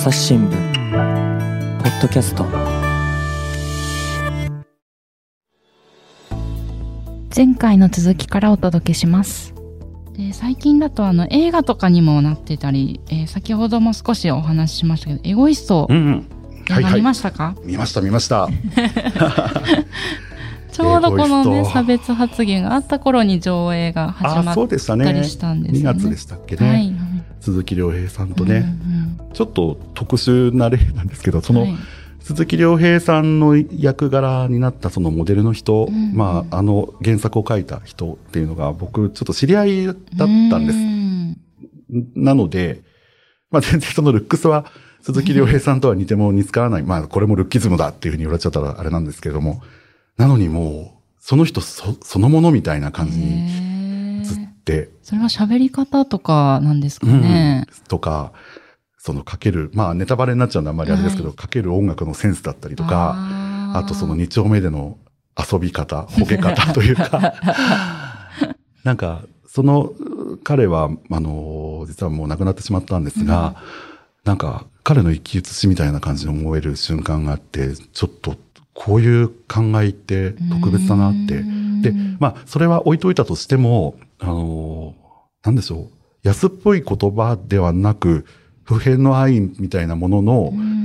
朝日新聞ポッドキャスト。前回の続きからお届けします。で最近だとあの映画とかにもなってたり、えー先ほども少しお話ししましたけどエゴイストうんうん。映画見ましたか、見ました見ました。ちょうどこのね差別発言があった頃に上映が始まあ、っそうでしたりしたんです2よね。月でしたっけね。はい鈴木亮平さんとね、うんうん。ちょっと特殊な例なんですけど、その、はい。鈴木亮平さんの役柄になったそのモデルの人、うんまあ、あの原作を書いた人っていうのが僕ちょっと知り合いだったんです。う。ん。なので、まあ 全然そのルックスは鈴木亮平さんとは似ても似つからない。まあこれもルッキズムだっていうふうに言われちゃったらあれなんですけれども、なのにもう、その人そそのものみたいな感じにそれは喋り方とかなんですかね、うん。とか、そのかける、まあネタバレになっちゃうんであんまりあれですけど、はい。かける音楽のセンスだったりとか、あとその二丁目での遊び方、ほけ方 というか、なんか、その彼は、あの、実はもう亡くなってしまったんですが、なんか彼の生き写しみたいな感じに思える瞬間があって、ちょっとこういう考えって特別だなって。うんで、まあ、それは置いといたとしても、あの、なんでしょう。安っぽい言葉ではなく、普遍の愛みたいなものの、うん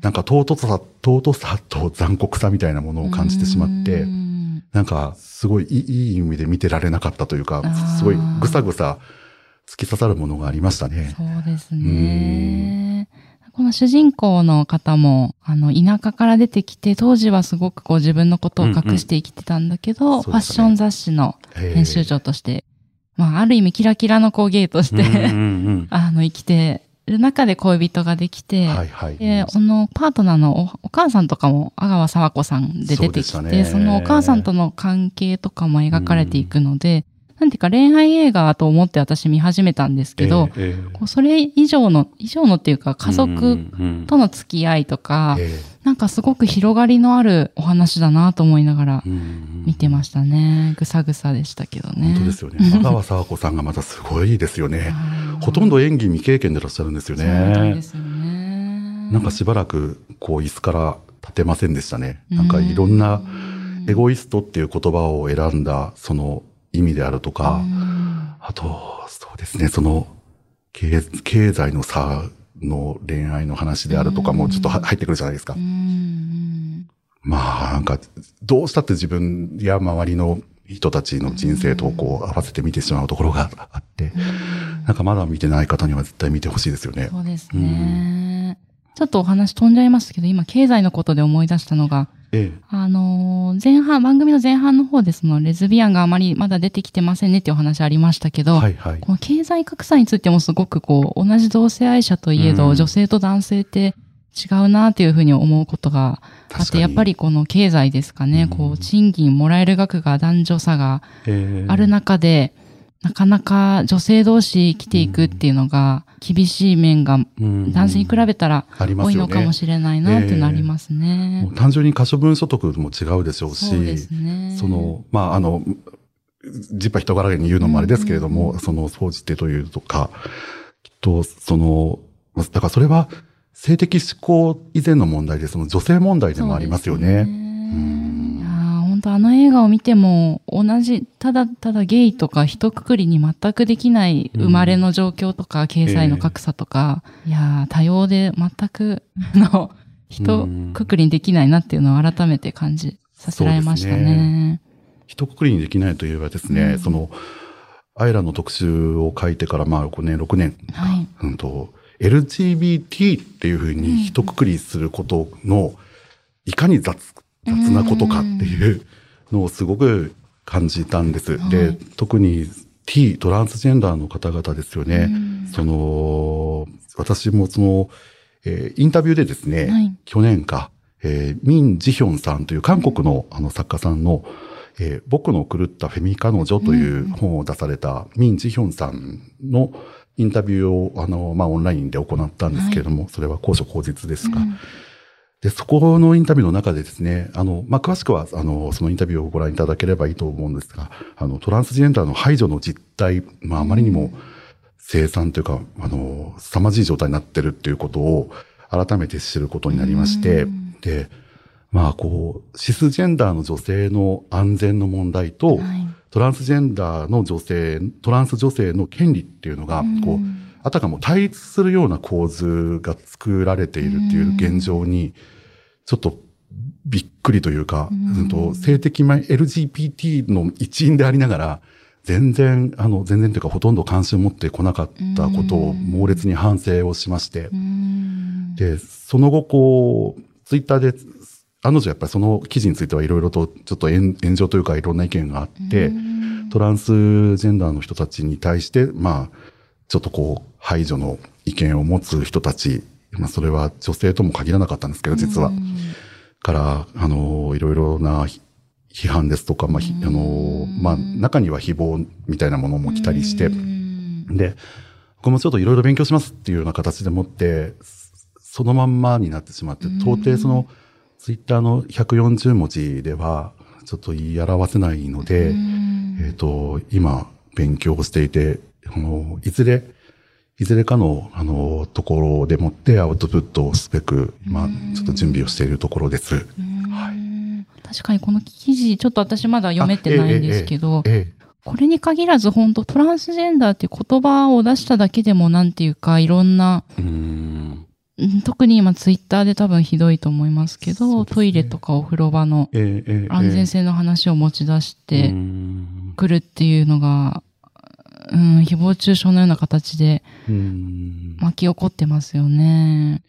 なんか尊さ、尊さ と残酷さみたいなものを感じてしまってう、んなんかすごいいい意味で見てられなかったというかすごいぐさぐさ突き刺さるものがありましたね。そうですね。この主人公の方も、あの、田舎から出てきて、当時はすごくこう自分のことを隠して生きてたんだけど、うんうんファッション雑誌の編集長として、まあ、ある意味キラキラのこうゲイとして、うんうんうん あの、生きてる中で恋人ができて、はいはい。で、そのパートナーのおお母さんとかも、阿川佐和子さんで出てきて、そね。そのお母さんとの関係とかも描かれていくので、なんていうか恋愛映画と思って私見始めたんですけど、ええええこうそれ以上の、以上のっていうか家族うんとの付き合いとか、えなんかすごく広がりのあるお話だなと思いながら見てましたね。ぐさぐさでしたけどね。本当ですよね。阿川佐和子さんがまたすごいですよね。ほとんど演技未経験でいらっしゃるんですよそうでね。すよね。なんかしばらく、こう、椅子から立てませんでしたね。なんかいろんな、エゴイストっていう言葉を選んだ、その意味であるとか、あと、そうですね、その、経経済の差の恋愛の話であるとかもちょっとは入ってくるじゃないですか。まあ、なんか、どうしたって自分や周りの人たちの人生とこう合わせて見てしまうところがあって、なんかまだ見てない方には絶対見てほしいですよね。そうですね。ちょっとお話飛んじゃいますけど、今経済のことで思い出したのが、えあのー前半、番組の前半の方でそのレズビアンがあまりまだ出てきてませんねっていうお話ありましたけえ。ど、はいはい。この経済格差についてもすごくこう、同じ同性愛者といえど、うん。女性と男性って違うなっていうふうに思うことがあって、やっぱりこの経済ですかね、うん。こう、賃金もらえる額が男女差がええ。ある中で、なかなか女性同士生きていくっていうのが厳しい面がうん男性に比べたら多いのかもしれないなっていうのありますねもう。単純に可処分所得も違うでしょうし、そね。その、まあ、あの、ジッパ人柄げに言うのもあれですけれども、その、総じてというとか、きっと、その、まだからそれは、性的指向以前の問題で、その女性問題でもありますよね。いやー本当あの映画を見ても、同じ、ただただゲイとか一括りに全くできない生まれの状況とか、経済の格差とか、いやー多様で全く、あの、一括りにできないなっていうのを改めて感じさせられましたね。一括りにできないといえばですね、うん。その、アイラの特集を書いてから、まあ、5年、6年か、はい。うんと、LGBT っていうふうに一括りすることの、いかに雑、雑なことかっていうのをすごく感じたんです。はいで、特に T、トランスジェンダーの方々ですよね。うん。その、私もその、えーインタビューでですね、はい。去年か、えーミン・ジヒョンさんという韓国のあの作家さんの、えー僕の狂ったフェミ彼女という本を出されたミン・ジヒョンさんのインタビューをあの、まあ、オンラインで行ったんですけれども、それは高所高実ですが、うんで、そこのインタビューの中でですね、あの、まあ、詳しくは、あの、そのインタビューをご覧いただければいいと思うんですが、あの、トランスジェンダーの排除の実態、まあ、あまりにも生産というか、あの、凄まじい状態になってるっていうことを、改めて知ることになりまして、うん。で、まあこう、シスジェンダーの女性の安全の問題と、はい。トランスジェンダーの女性、トランス女性の権利っていうのが、こう、あたかも対立するような構図が作られているっていう現状に、ちょっとびっくりというか、うんうん。と性的マイ LGBT の一員でありながら、全然、あの、全然というかほとんど関心を持ってこなかったことを猛烈に反省をしまして。う、ん。で、その後こう、ツイッターで、彼女やっぱりその記事についてはいろいろとちょっと炎炎上というかいろんな意見があって、うん。トランスジェンダーの人たちに対して、まあ、ちょっとこう、排除の意見を持つ人たち、まあ、それは女性とも限らなかったんですけど、実は。うんから、あの、いろいろなひ批判ですとか、まあ、ひあの、まあ、中には誹謗みたいなものも来たりして。う、ん。で、僕もちょっといろいろ勉強しますっていうような形でもって、そのまんまになってしまって、到底その、ツイッターの140文字では、ちょっと言い表せないので、えっ、と、今、勉強をしていて、あの、いずれ、いずれかの、あの、ところでもってアウトプットをすべく、今、ちょっと準備をしているところです。うん。確かにこの記事、ちょっと私まだ読めてないんですけど、ええこれに限らず本当トランスジェンダーっていう言葉を出しただけでもなんていうかいろんな、ええうーん。うん特に今ツイッターで多分ひどいと思いますけど、ね。トイレとかお風呂場のええええ安全性の話を持ち出してんくるっていうのが、うん、誹謗中傷のような形で巻き起こってますよね。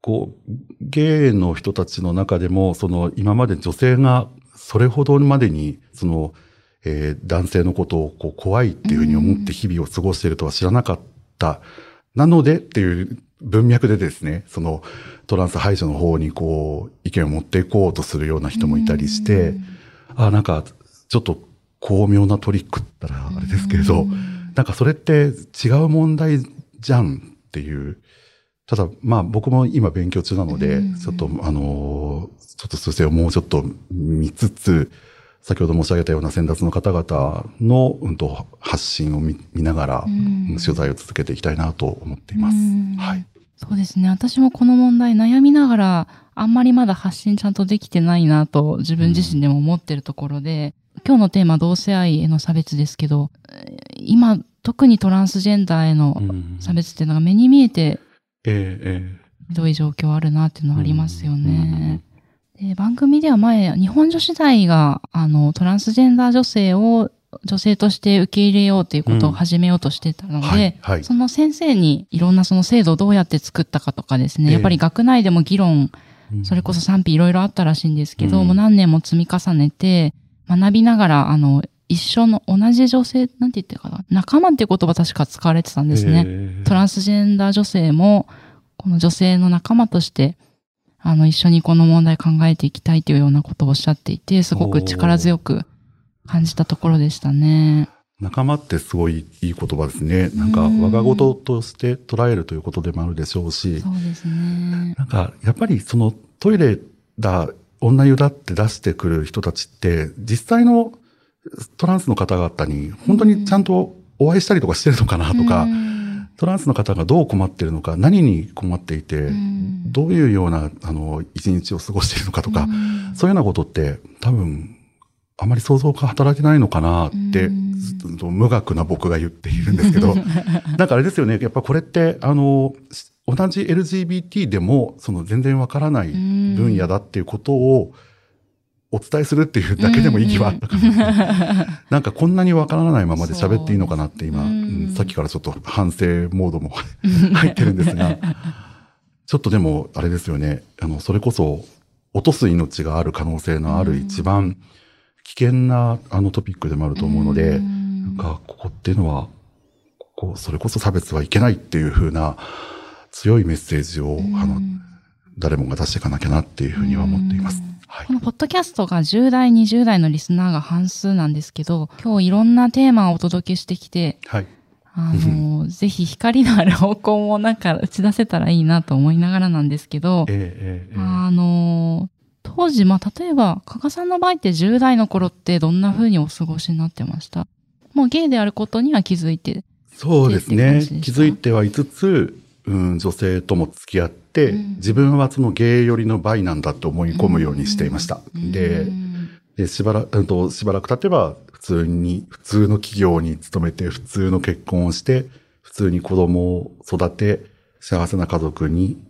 こう、ゲイの人たちの中でも、その、今まで女性がそれほどまでに、その、えー男性のことをこう怖いっていうふうに思って日々を過ごしているとは知らなかった。なのでっていう文脈でですね、そのトランス排除の方にこう意見を持っていこうとするような人もいたりして、あ、なんかちょっと巧妙なトリックったらあれですけれど、なんかそれって違う問題じゃんっていう。ただ、まあ僕も今勉強中なので、うんちょっとあのーちょっと数勢をもうちょっと見つつ、先ほど申し上げたような先達の方々の、うんと、発信を見見ながら、うん取材を続けていきたいなと思っています。うんはい。そうですね。私もこの問題悩みながら、あんまりまだ発信ちゃんとできてないなと自分自身でも思ってるところで、今日のテーマ同性愛への差別ですけど、えー今、特にトランスジェンダーへのうん差別っていうのが目に見えてひどい状況あるなっていうのはありますようんね。で番組では前、日本女子大が、あの、トランスジェンダー女性を女性として受け入れようということを始めようとしてたので、はいはい。その先生にいろんなその制度をどうやって作ったかとかですね、ええ。やっぱり学内でも議論、えそれこそ賛否いろいろあったらしいんですけど、うんもう何年も積み重ねて、学びながら、あの、一緒の同じ女性、なんて言ってるかな、仲間っていう言葉確か使われてたんですね。ええトランスジェンダー女性も、この女性の仲間として、あの、一緒にこの問題考えていきたいというようなことをおっしゃっていて、すごく力強く感じたところでしたね。仲間ってすごいいい言葉ですね。なんか、うん我が事として捉えるということでもあるでしょうし、そうですね。なんか、やっぱりそのトイレだ、女湯だって出してくる人たちって、実際のトランスの方々に本当にちゃんとお会いしたりとかしてるのかなとか、うん。トランスの方がどう困ってるのか、何に困っていて、ん。どういうような、あの、一日を過ごしているのかとか、うん。そういうようなことって多分、あまり想像が働いてないのかなって、無学な僕が言っているんですけど、なんかあれですよね、やっぱこれって、あの、同じ LGBT でも、その全然わからない分野だっていうことをお伝えするっていうだけでも意義はあったかな。なんかこんなにわからないままで喋っていいのかなって今、うんさっきからちょっと反省モードも 入ってるんですが、ちょっとでもあれですよね、あの、それこそ落とす命がある可能性のある一番危険なあのトピックでもあると思うので、なんかここっていうのは、ここ、それこそ差別はいけないっていう風な強いメッセージを、あの、誰もが出していかなきゃなっていうふうには思っています。はいこ。のポッドキャストが10代、20代のリスナーが半数なんですけど、今日いろんなテーマをお届けしてきて、はい。あの、ぜひ光のある方向もなんか打ち出せたらいいなと思いながらなんですけど、ええええええあの、当時、まあ、例えば、加賀さんの場合って10代の頃ってどんな風にお過ごしになってました？もうゲイであることには気づいて。そうですね。気づいてはいつつ、うん、女性とも付き合って、うん。自分はそのゲイ寄りのバイなんだと思い込むようにしていました。うん。で、で、しばらく、うんと、しばらく経てば、普通に、普通の企業に勤めて、普通の結婚をして、普通に子供を育て、幸せな家族に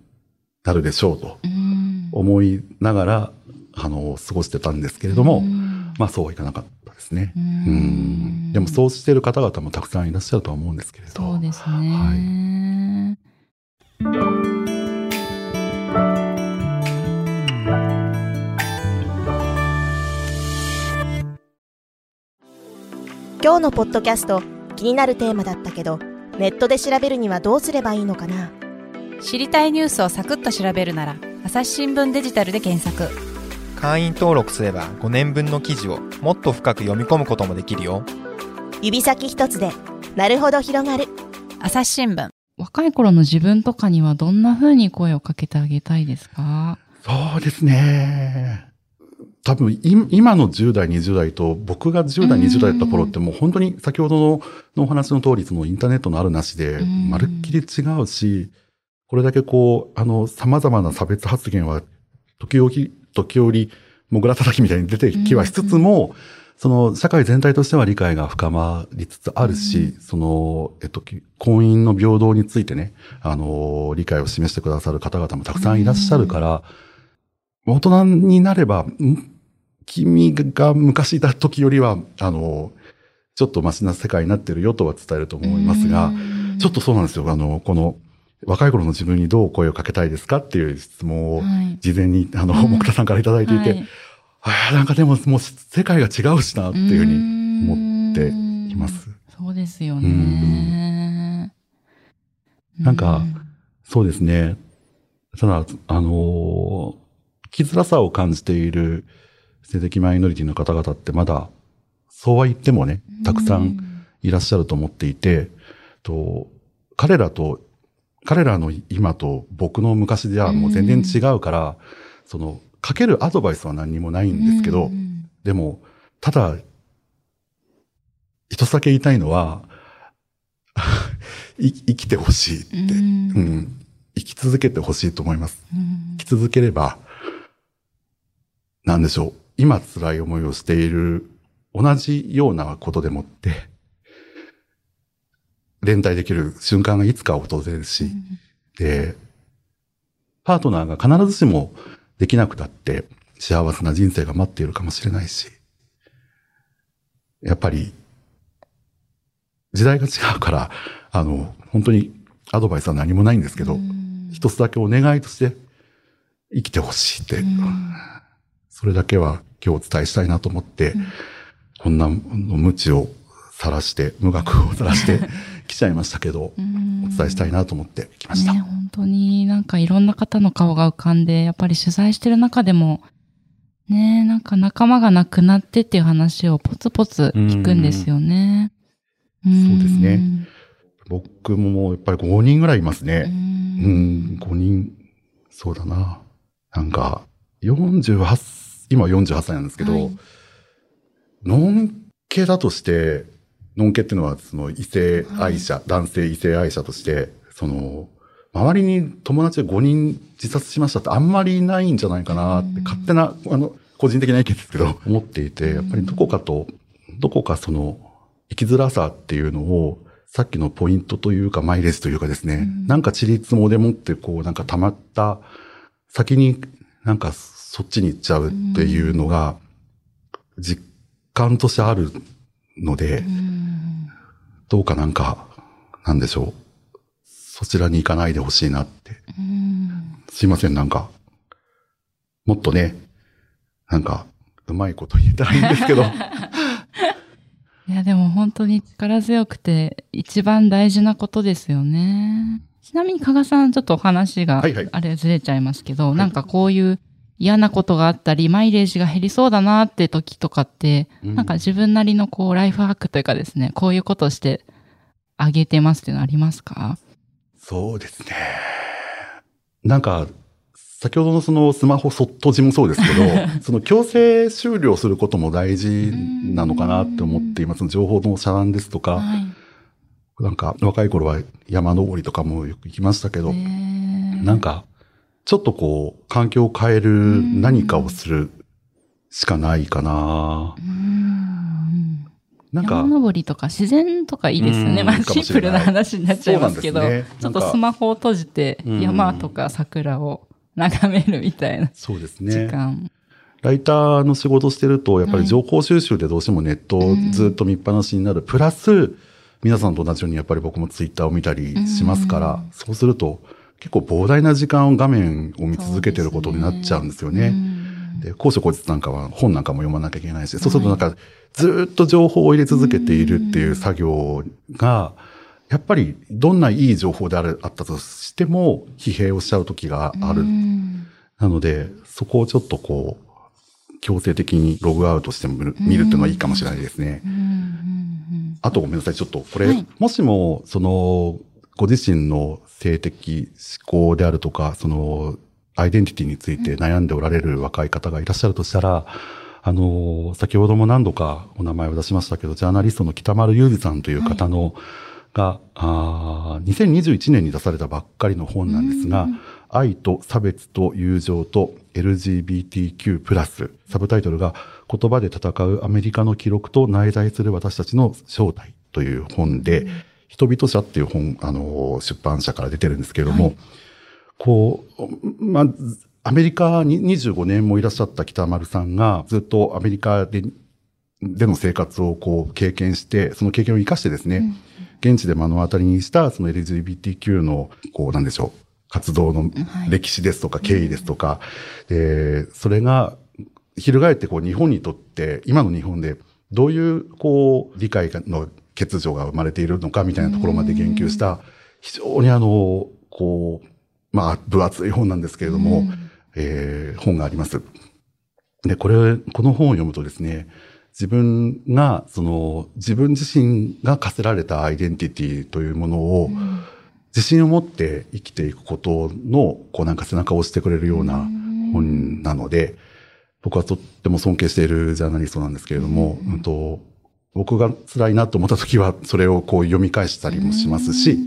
なるでしょうとうん。思いながら、あの、過ごしてたんですけれども、うんまあそうはいかなかったですね。ううんん。でもそうしてる方々もたくさんいらっしゃるとは思うんですけれど。そうですね。今日のポッドキャスト気になるテーマだったけどネットで調べるにはどうすればいいのかな？知りたいニュースをサクッと調べるなら朝日新聞デジタルで検索会員登録すれば5年分の記事をもっと深く読み込むこともできるよ。指先一つでなるほど広がる。朝日新聞。若い頃の自分とかにはどんな風に声をかけてあげたいですか？そうですね。多分、い今の10代、20代と、僕が10代、うん。20代だった頃ってもう本当に先ほどののお話の通り、そのインターネットのあるなしで、うん。まるっきり違うし、これだけこう、あの、様々な差別発言は、時折、時折、もぐら叩きみたいに出てきはしつつも、その、社会全体としては理解が深まりつつあるし、その、えっと、き婚姻の平等についてね、あの、理解を示してくださる方々もたくさんいらっしゃるから、大人になれば、ん君が昔いた時よりは、あの、ちょっとマシな世界になってるよとは伝えると思いますが、ちょっとそうなんですよ。あの、この、若い頃の自分にどう声をかけたいですかっていう質問を、はい事前に、あの、うん木田さんからいただいていて、はいああ、なんかでももう世界が違うしなっていうふうに思っています。そうですよね。なんかそうですね。ただ、あのー生きづらさを感じている性的マイノリティの方々ってまだ、そうは言ってもね、たくさんいらっしゃると思っていて、と彼らと、彼らの今と僕の昔ではもう全然違うから、その、かけるアドバイスは何にもないんですけど、うん。でも、ただ、一つだけ言いたいのは、い生きてほしいって、うん。うん。生き続けてほしいと思います。うん。生き続ければ、なんでしょう。今辛い思いをしている同じようなことでもって、連帯できる瞬間がいつか訪れるし、で、パートナーが必ずしもできなくたって幸せな人生が待っているかもしれないし、やっぱり、時代が違うから、あの、本当にアドバイスは何もないんですけど、うん。一つだけお願いとして生きてほしいって、うん。それだけは今日お伝えしたいなと思って、うん。こんな無知を晒して、無学を晒して 来ちゃいましたけど、うんお伝えしたいなと思って来ました。ね、本当になんかいろんな方の顔が浮かんで、やっぱり取材してる中でも、ねなんか仲間が亡くなってっていう話をポツポツ聞くんですよね。そうですね僕ももうやっぱり5人ぐらいいますうね。うんん、5人、そうだな。なんか、48、今48歳なんですけど、はいノンケだとして、ノンケっていうのはその異性愛者、男性異性愛者として、その、周りに友達で5人自殺しましたってあんまりいないんじゃないかなって、うん。勝手な、あの、個人的な意見ですけど、思っていて、やっぱりどこかと、どこかその、生きづらさっていうのを、さっきのポイントというか、マイレージというかですね、うん。なんかちりつもでもって、こう、なんか溜まった先になんかそっちに行っちゃうっていうのが、実感としてあるので、うんどうかなんか、なんでしょう。そちらに行かないでほしいなって。うんすいません、なんか、もっとね、なんか、うまいこと言えたらいいんですけど、いや、でも本当に力強くて一番大事なことですよね。ちなみに加賀さん、ちょっとお話が、はいはいあれずれちゃいますけど、なんかこういう嫌なことがあったり、マイレージが減りそうだなって時とかって、うんなんか自分なりのこう、ライフハックというかですね、こういうことをしてあげてますっていうのありますか？そうですね。なんか、先ほどのそのスマホそっとじもそうですけど、その強制終了することも大事なのかなって思っています。情報の遮断ですとか、はい。なんか若い頃は山登りとかもよく行きましたけど、ねなんか、ちょっとこう、環境を変える何かをするしかないかなう。んなんか山、登りとか自然とかいいですよね。うんまあシンプルな話になっちゃいますけど、ねちょっとスマホを閉じてうん山とか桜を眺めるみたいなそうです時ね。間。ライターの仕事してると、やっぱり情報収集でどうしてもネットをずっと見っぱなしになる。プラス、皆さんと同じようにやっぱり僕もツイッターを見たりしますから、うんそうすると結構膨大な時間を画面を見続けてることになっちゃうんですよね。うん。で、高所後日なんかは本なんかも読まなきゃいけないし、そうするとなんかずっと情報を入れ続けているっていう作業が、やっぱりどんないい情報であるあったとしても疲弊をしちゃう時がある。うん。なので、そこをちょっとこう、強制的にログアウトして見る見るっていうのはいいかもしれないですね。あとごめんなさい、ちょっとこれ、はい。もしも、その、ご自身の性的思考であるとか、その、アイデンティティについて悩んでおられる若い方がいらっしゃるとしたら、あの、先ほども何度かお名前を出しましたけど、ジャーナリストの北丸裕二さんという方の、が、あー2021年に出されたばっかりの本なんですが、愛と差別と友情と LGBTQ+、サブタイトルが言葉で戦うアメリカの記録と内在する私たちの正体という本で、人々社っていう本、あの、出版社から出てるんですけれども、こう、まあ、アメリカに25年もいらっしゃった北丸さんがずっとアメリカででの生活をこう経験して、その経験を生かしてですね、現地で目の当たりにしたその LGBTQ の、こうなんでしょう、活動のはい。歴史ですとか経緯ですとか、で、それが、翻ってこう日本にとって、今の日本でどういうこう理解の欠如が生まれているのかみたいなところまで言及した、非常にあの、こう、まあ、分厚い本なんですけれども、えー本があります。で、これ、この本を読むとですね、自分が、その、自分自身が課せられたアイデンティティというものを、自信を持って生きていくことの、こうなんか背中を押してくれるような本なので、僕はとっても尊敬しているジャーナリストなんですけれども、うんと僕が辛いなと思った時は、それをこう読み返したりもしますし、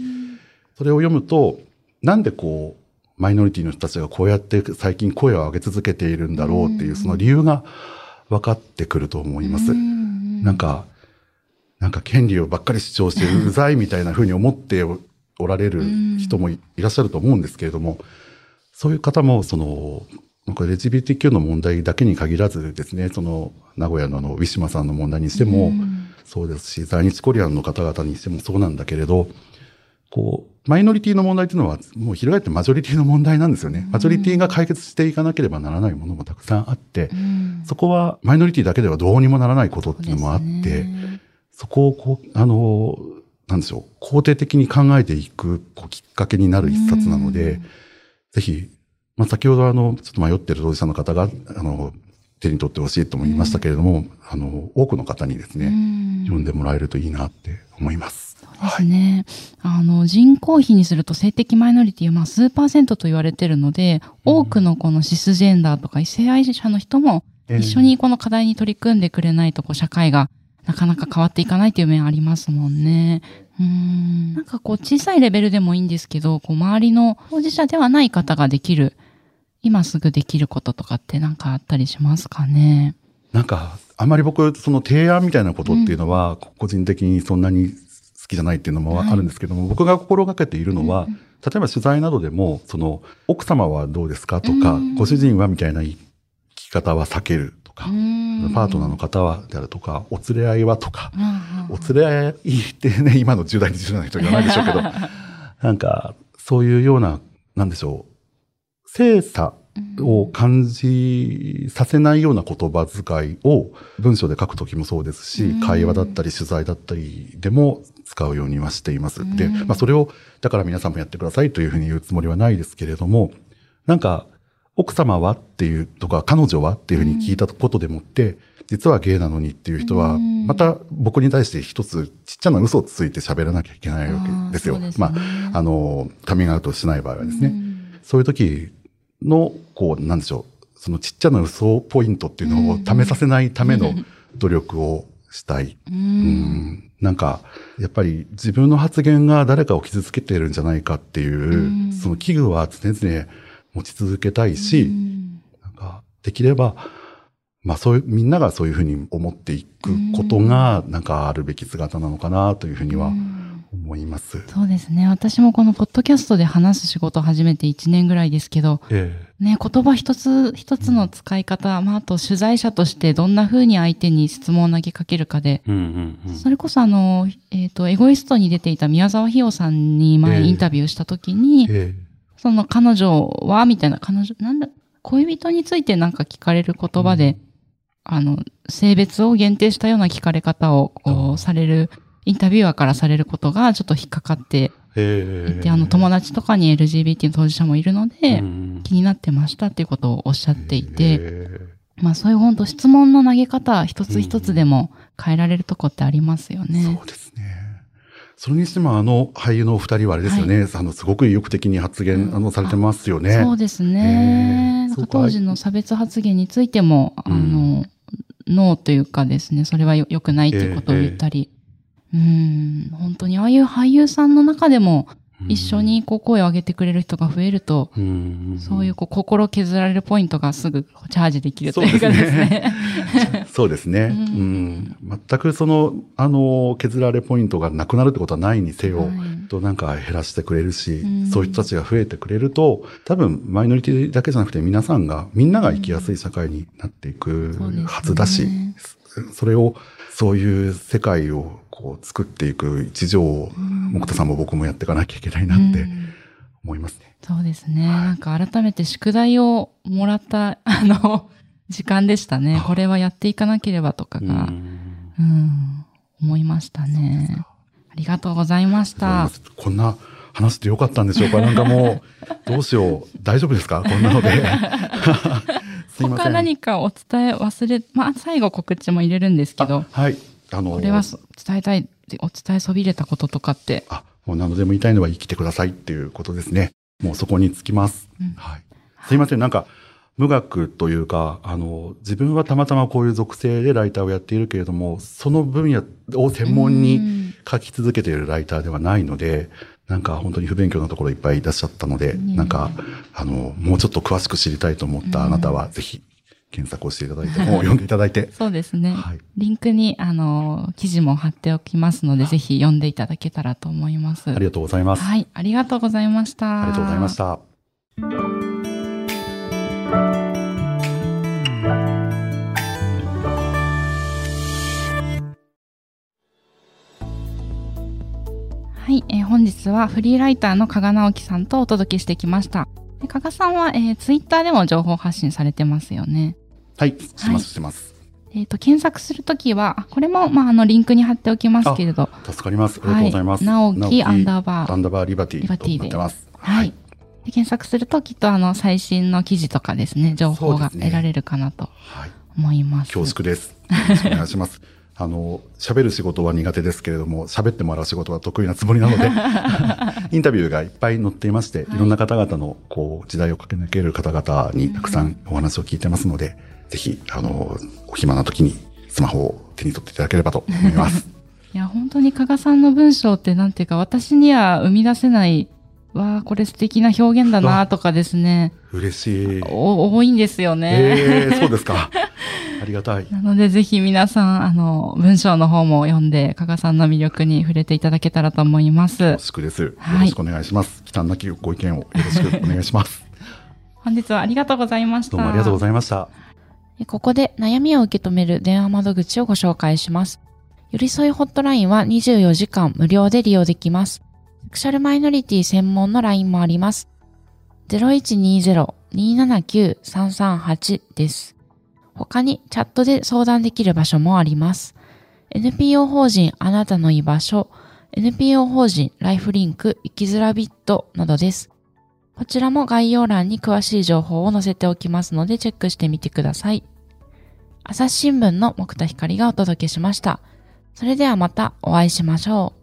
それを読むと、なんでこう、マイノリティの人たちがこうやって最近声を上げ続けているんだろうっていう、その理由が分かってくると思います。なんか、なんか権利をばっかり主張してうざいみたいな風に思っておおられる人もいいらっしゃると思うんですけれども、そういう方も、その、なんか LGBTQ の問題だけに限らずですね、その、名古屋のあの、ウィシュマさんの問題にしても、そうですし、在日コリアンの方々にしてもそうなんだけれど、こう、マイノリティの問題というのは、もう翻ってマジョリティの問題なんですよね。マジョリティが解決していかなければならないものもたくさんあって、そこはマイノリティだけではどうにもならないことっていうのもあって、そこをこう、あの、なんでしょう、肯定的に考えていくこうきっかけになる一冊なので、ぜひ、まあ、先ほどあの、ちょっと迷ってる当事者の方が、あの、手に取ってほしいとも言いましたけれども、あの、多くの方にですね、読んでもらえるといいなって思います。ですね。あの、人口比にすると性的マイノリティはまあ数パーセントと言われてるので、多くのこのシスジェンダーとか異性愛者の人も一緒にこの課題に取り組んでくれないと、こう社会がなかなか変わっていかないという面ありますもんね。うん。なんかこう小さいレベルでもいいんですけど、こう周りの当事者ではない方ができる、今すぐできることとかってなんかあったりしますかね？なんか、あまり僕、その提案みたいなことっていうのは、個人的にそんなに好きじゃないっていうのもあるんですけども、僕が心がけているのは、例えば取材などでも、その、奥様はどうですかとか、ご主人はみたいな聞き方は避けるとか、パートナーの方はであるとか、お連れ合いはとか、お連れ合いってね、今の10代、20代の人じゃないでしょうけど、なんか、そういうような、なんでしょう、精査を感じさせないような言葉遣いを文章で書くときもそうですし、会話だったり取材だったりでも使うようにはしています。で、まあそれを、だから皆さんもやってくださいというふうに言うつもりはないですけれども、なんか、奥様はっていうとか、彼女はっていうふうに聞いたことでもって、実はゲイなのにっていう人は、また僕に対して一つちっちゃな嘘をついて喋らなきゃいけないわけですよ。すね。まあ、あの、カミングアウトしない場合はですね。そういう時の、こう、なんでしょう、そのちっちゃな嘘ポイントっていうのを試させないための努力をしたい。うん。なんか、やっぱり自分の発言が誰かを傷つけてるんじゃないかっていう、うん。その危惧は常々持ち続けたいし、うん。なんか、できれば、まあそういう、みんながそういうふうに思っていくことが、なんかあるべき姿なのかなというふうにはうん思います。そうですね。私もこのポッドキャストで話す仕事を始めて1年ぐらいですけど、えね、言葉一つ一つの使い方、まあ、あと取材者としてどんな風に相手に質問を投げかけるかで、え。うんうんうん。それこそあの、えっ、と、エゴイストに出ていた宮沢ひよさんにええ前インタビューしたときに、えその彼女は、みたいな、彼女、なんだ、恋人についてなんか聞かれる言葉で、あの、性別を限定したような聞かれ方を、される、インタビュアーからされることがちょっと引っかかって。いて、あの、友達とかに LGBT の当事者もいるので、うん気になってましたっていうことをおっしゃっていて、えまあそういう本当質問の投げ方一つ一つでも変えられるとこってありますよえね。そうですね。それにしてもあの俳優のお二人はあれですよね。あの、すごく意欲的に発言、あの、されてますよね。そうですね。当時の差別発言についても、あの、ノーというかですね、それはよ良くないということを言ったり、うん、本当にああいう俳優さんの中でも一緒にこう声を上げてくれる人が増えると、うん、そういうこう心削られるポイントがすぐチャージできるというかですね。そうですね。ううん。ん。全くその、あの、削られポイントがなくなるってことはないにせよ、はい。となんか減らしてくれるし、うん。そういう人たちが増えてくれると、多分マイノリティだけじゃなくて皆さんが、みんなが生きやすい社会になっていくはずだし、それを、そういう世界をこう作っていく一助を、木田さんも僕もやっていかなきゃいけないなってうん思いますね。そうですね。なんか改めて宿題をもらった、あの、時間でしたね。これはやっていかなければとかが、うん、思いましたね。ありがとうございました。こんな話してよかったんでしょうか なんかもう、どうしよう。大丈夫ですか？こんなので。他ん。何かお伝え忘れ、まあ、最後告知も入れるんですけど、あはい。あの、これはそ伝えたい、お伝えそびれたこととかって、あ、もう何度でも言いたいのは生きてくださいっていうことですね。もうそこにつきます。うんはい。すいません。なんか、無学というか、あの、自分はたまたまこういう属性でライターをやっているけれども、その分野を専門うにん書き続けているライターではないので、なんか本当に不勉強なところいっぱいいらっしゃったので、なんか、あの、もうちょっと詳しく知りたいと思ったあなたは、ぜひ検索をしていただいて、本を読んでいただいて、そうですね。はい。リンクに、あの、記事も貼っておきますので、ぜひ読んでいただけたらと思います。ありがとうございます。はい、ありがとうございました。ありがとうございまし。た。はい、えー本日はフリーライターの加賀直樹さんとお届けしてきました。で加賀さんは、えー、ツイッターでも情報発信されてますよね。はい。します、します。えっ、と、検索するときは、あこれも、まあ、あの、リンクに貼っておきますけれど、助かります。ありがとうございます。はい直樹アンダーバーアンダーバーリバティリバティで。はい。で検索すると、きっと、あの、最新の記事とかですね、情報が得られるかなとはい。思います。恐縮です。よろしくお願いします。あの、喋る仕事は苦手ですけれども、喋ってもらう仕事は得意なつもりなので、インタビューがいっぱい載っていまして、いろんな方々の、こう、時代を駆け抜ける方々にたくさんお話を聞いてますので、ぜひ、あの、お暇な時にスマホを手に取っていただければと思います。いや、本当に加賀さんの文章ってなんていうか、私には生み出せない、わあ、これ素敵な表現だなとかですね、嬉しい。お多いんですよね。ええそうですか。ありがたい。なので、ぜひ皆さん、あの、文章の方も読んで、加賀さんの魅力に触れていただけたらと思います恐。縮です。よはいろしくお願いします。忌憚なきご意見をよろしくお願いします。本日はありがとうございました。どうもありがとうございました。ここで悩みを受け止める電話窓口をご紹介します。寄り添いホットラインは24時間無料で利用できます。クシャルマイノリティ専門の LINE もあります。0120-279-338です。他にチャットで相談できる場所もあります。NPO 法人あなたの居場所、NPO 法人ライフリンク生きづらビットなどです。こちらも概要欄に詳しい情報を載せておきますのでチェックしてみてください。朝日新聞の木田光がお届けしました。それではまたお会いしましょう。